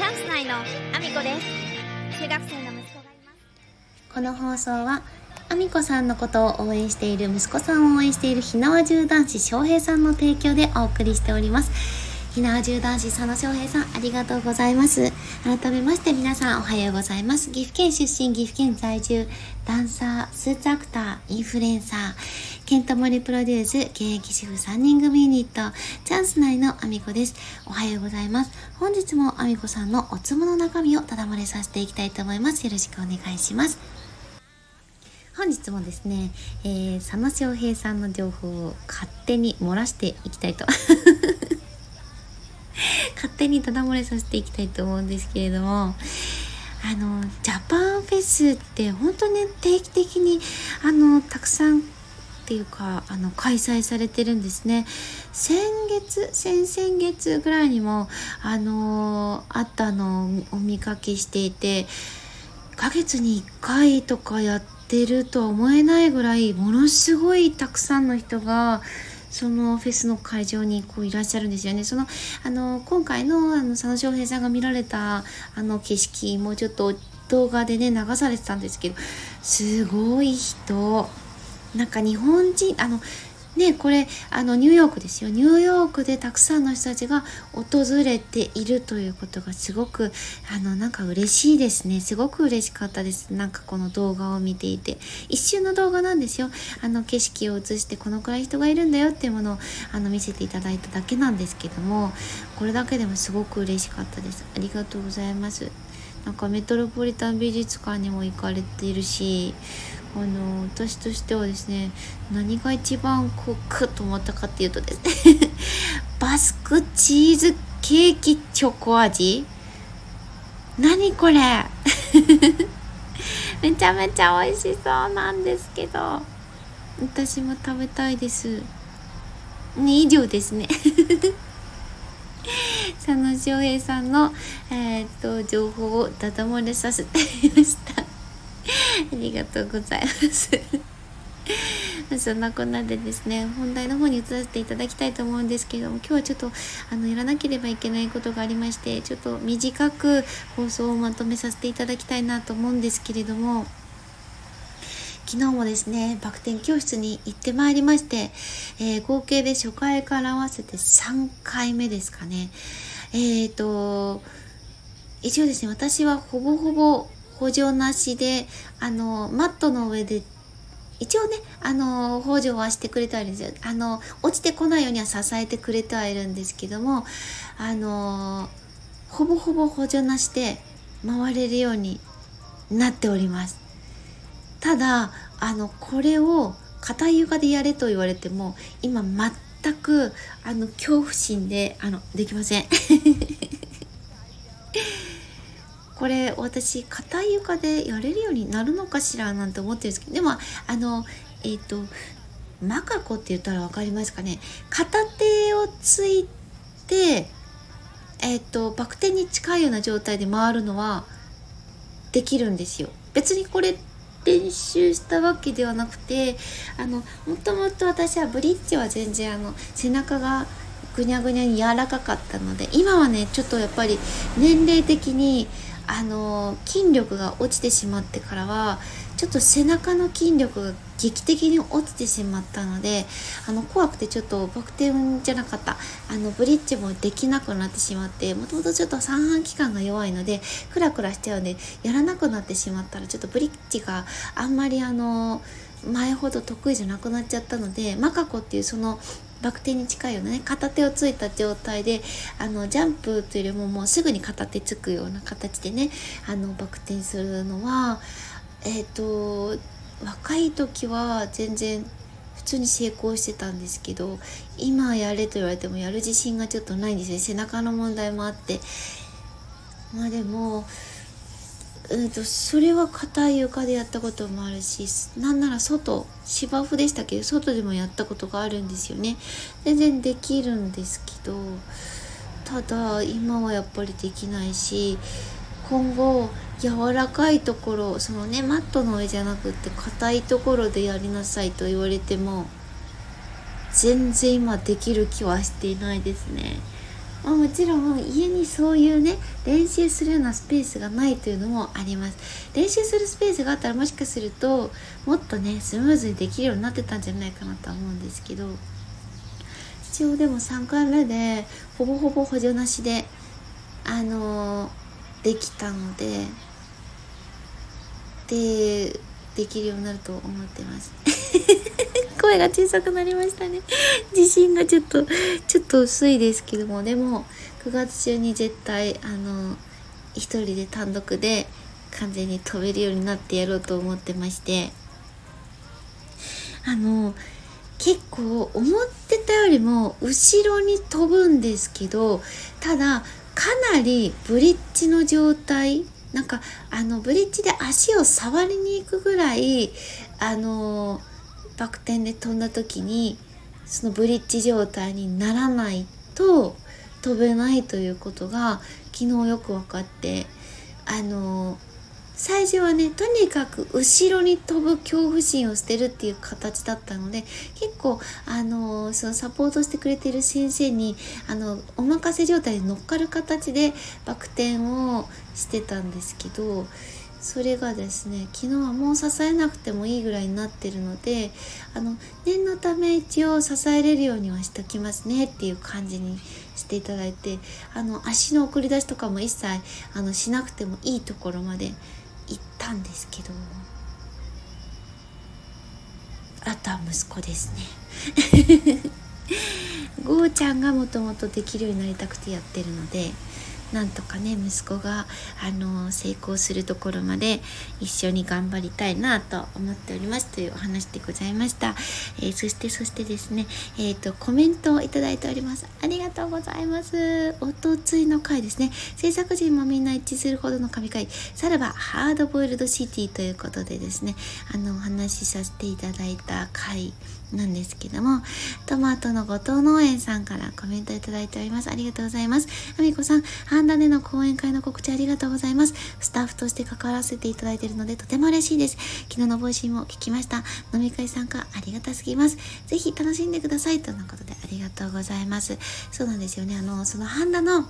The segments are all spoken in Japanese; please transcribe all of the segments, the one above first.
チャンス内のアミコです。中学生の息子がいます。この放送はあみこさんのことを応援している息子さんを応援しているひなわ獣男子翔平さんの提供でお送りしております。ひなわ銃男子佐野翔平さんありがとうございます。改めまして皆さんおはようございます。岐阜県出身岐阜県在住ダンサースーツアクターインフルエンサーケントモリプロデュース現役主婦3人組ユニットチャンス内のあみこです。おはようございます。本日もあみこさんのおつむの中身をただ漏れさせていきたいと思います。よろしくお願いします。本日もですね、えー、佐野翔平さんの情報を勝手に漏らしていきたいと。勝手にただ漏れさせていきたいと思うんですけれどもあのジャパンフェスって本当ね定期的にあのたくさんっていうかあの開催されてるんですね。先月先々月ぐらいにもあのあったのをお見かけしていて1ヶ月に1回とかやってるとは思えないぐらいものすごいたくさんの人がそのフェスの会場にこういらっしゃるんですよね。そのあの今回のあの佐野翔平さんが見られたあの景色もちょっと動画でね流されてたんですけどすごい人なんか日本人あのねこれあのニューヨークですよ。ニューヨークでたくさんの人たちが訪れているということがすごくあのなんか嬉しいですね。すごく嬉しかったです。なんかこの動画を見ていて。一瞬の動画なんですよ。あの景色を映してこのくらい人がいるんだよっていうものをあの見せていただいただけなんですけどもこれだけでもすごく嬉しかったです。ありがとうございます。なんかメトロポリタン美術館にも行かれているしあの私としてはですね何が一番こうクッと思ったかっていうとですね バスクチーズケーキチョコ味。何これ。めちゃめちゃ美味しそうなんですけど私も食べたいです。以上ですね。佐野翔平さんの、えー、っと情報をダダ漏れさせてみました。ありがとうございます。そんなこんなでですね本題の方に移らせていただきたいと思うんですけれども今日はちょっとあのやらなければいけないことがありましてちょっと短く放送をまとめさせていただきたいなと思うんですけれども昨日もですねバク転教室に行ってまいりまして、えー、合計で初回から合わせて3回目ですかね。えっ、ー、と一応ですね私はほぼほぼ補助なしであのマットの上で一応ねあの補助はしてくれてはいるんですよ。あの落ちてこないようには支えてくれてはいるんですけどもあのほぼほぼ補助なしで回れるようになっております。ただあのこれを硬い床でやれと言われても今全くあの恐怖心であのできません。これ私硬い床でやれるようになるのかしらなんて思ってるんですけどでもあのえっ、ー、とマカコって言ったら分かりますかね。片手をついてえっ、ー、とバク転に近いような状態で回るのはできるんですよ。別にこれ練習したわけではなくてあのもともと私はブリッジは全然あの背中がぐにゃぐにゃに柔らかかったので今はねちょっとやっぱり年齢的にあの筋力が落ちてしまってからはちょっと背中の筋力が劇的に落ちてしまったのであの怖くてちょっとバク転じゃなかった。あのブリッジもできなくなってしまってもともとちょっと三半規管が弱いのでクラクラしちゃうんでやらなくなってしまったらちょっとブリッジがあんまりあの前ほど得意じゃなくなっちゃったのでマカコっていうそのバク転に近いようなね。片手をついた状態であのジャンプというよりももうすぐに片手つくような形でねあのバク転するのはえっ、ー、と若い時は全然普通に成功してたんですけど今やれと言われてもやる自信がちょっとないんですね。背中の問題もあって。まあでもうんとそれは硬い床でやったこともあるしなんなら外芝生でしたけ？ど外でもやったことがあるんですよね全然できるんですけどただ今はやっぱりできないし今後柔らかいところそのねマットの上じゃなくって硬いところでやりなさいと言われても全然今できる気はしていないですね。まあ、もちろん家にそういうね練習するようなスペースがないというのもあります。練習するスペースがあったらもしかするともっとねスムーズにできるようになってたんじゃないかなとは思うんですけど一応でも3回目でほぼほぼ補助なしであのー、できたのででできるようになると思ってます。声が小さくなりましたね。自信がちょっとちょっと薄いですけども。でも9月中に絶対あの一人で単独で完全に飛べるようになってやろうと思ってまして。あの結構思ってたよりも後ろに飛ぶんですけどただかなりブリッジの状態なんかあのブリッジで足を触りに行くぐらいあのバク転で飛んだ時にそのブリッジ状態にならないと飛べないということが昨日よく分かってあの最初はねとにかく後ろに飛ぶ恐怖心を捨てるっていう形だったので結構あのそのサポートしてくれてる先生にあのお任せ状態で乗っかる形でバク転をしてたんですけどそれがですね昨日はもう支えなくてもいいぐらいになってるのであの念のため一応支えれるようにはしときますねっていう感じにしていただいてあの足の送り出しとかも一切あのしなくてもいいところまで行ったんですけどあとは息子ですね。ゴーちゃんがもともとできるようになりたくてやってるのでなんとかね息子があの成功するところまで一緒に頑張りたいなと思っております。というお話でございました、えー、そしてそしてですねえっ、ー、とコメントをいただいております。ありがとうございます。おとついの回ですね。制作陣もみんな一致するほどの神回。さらばハードボイルドシティということでですねあのお話しさせていただいた回なんですけども、トマトの後藤農園さんからコメントいただいております。ありがとうございます。あみこさん、半田での講演会の告知ありがとうございます。スタッフとして関わらせていただいているのでとても嬉しいです。昨日の Voicy も聞きました。飲み会参加ありがたすぎます。ぜひ楽しんでください。とのことでありがとうございます。そうなんですよね。あの、その半田の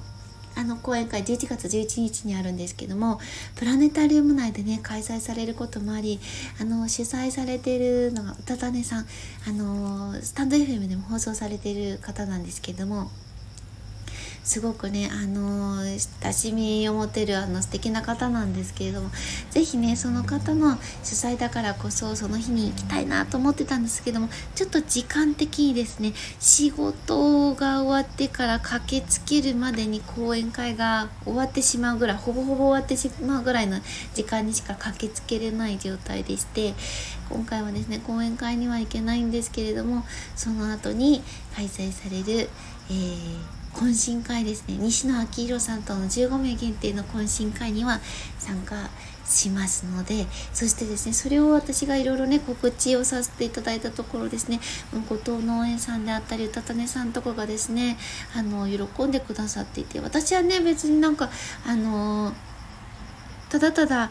あの講演会11月11日にあるんですけどもプラネタリウム内でね開催されることもありあの主催されているのがうたたねさん。あのスタンド FM でも放送されている方なんですけどもすごくねあの親しみを持てるあの素敵な方なんですけれども是非ねその方の主催だからこそその日に行きたいなと思ってたんですけどもちょっと時間的にですね仕事が終わってから駆けつけるまでに講演会が終わってしまうぐらいほぼほぼ終わってしまうぐらいの時間にしか駆けつけれない状態でして今回はですね講演会には行けないんですけれどもその後に開催される、えー懇親会ですね。西野昭弘さんとの15名限定の懇親会には参加しますのでそしてですねそれを私がいろいろね告知をさせていただいたところですね。後藤農園さんであったりうたたねさんとかがですねあの喜んでくださっていて私はね別になんかあのただただ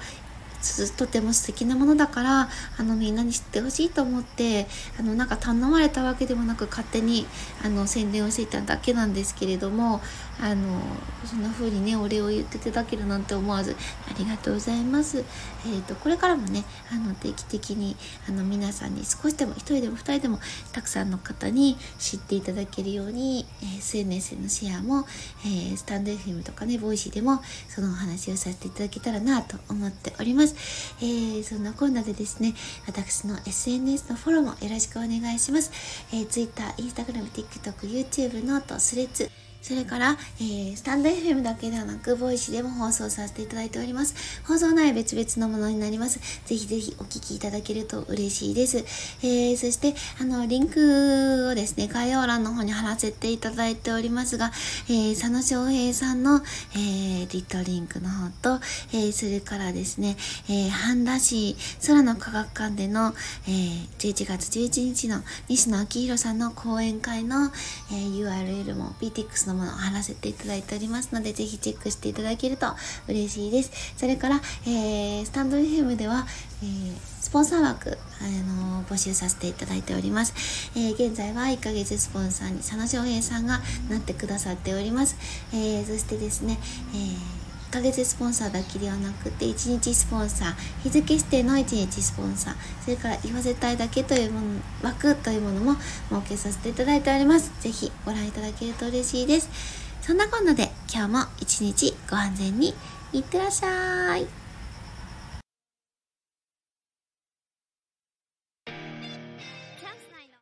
とても素敵なものだからあのみんなに知ってほしいと思ってあのなんか頼まれたわけでもなく勝手にあの宣伝をしていただけなんですけれどもあのそんな風にねお礼を言っていただけるなんて思わずありがとうございます。えーと、これからもねあの定期的にあの皆さんに少しでも1人でも2人でもたくさんの方に知っていただけるように、えー、SNS のシェアも、えー、スタンド FM とかねボイシーでもそのお話をさせていただけたらなと思っております。えー、そんなこんなでですね私の SNS のフォローもよろしくお願いします。えー、Twitter、Instagram、TikTok、YouTube、ノート、スレッズそれから、えー、スタンド FM だけではなく、ボイシーでも放送させていただいております。放送内は別々のものになります。ぜひぜひお聞きいただけると嬉しいです。えー、そして、あの、リンクをですね、概要欄の方に貼らせていただいておりますが、えー、佐野翔平さんの、えー、リットリンクの方と、えー、それからですね、えー、半田市空の科学館での、えー、11月11日の西野昭弘さんの講演会の、えー、URL も PTX ののものを貼らせていただいておりますので、ぜひチェックしていただけると嬉しいです。それから、えー、スタンド FM では、えー、スポンサー枠、あのー、募集させていただいております。えー、現在は1ヶ月スポンサーに佐野翔平さんがなってくださっております。えそしてですね、え1ヶ月スポンサーだけではなくて1日スポンサー日付指定の1日スポンサーそれから言わせたいだけというもの枠というものも設けさせていただいております。是非ご覧いただけると嬉しいです。そんなこんなで今日も一日ご安全にいってらっしゃい。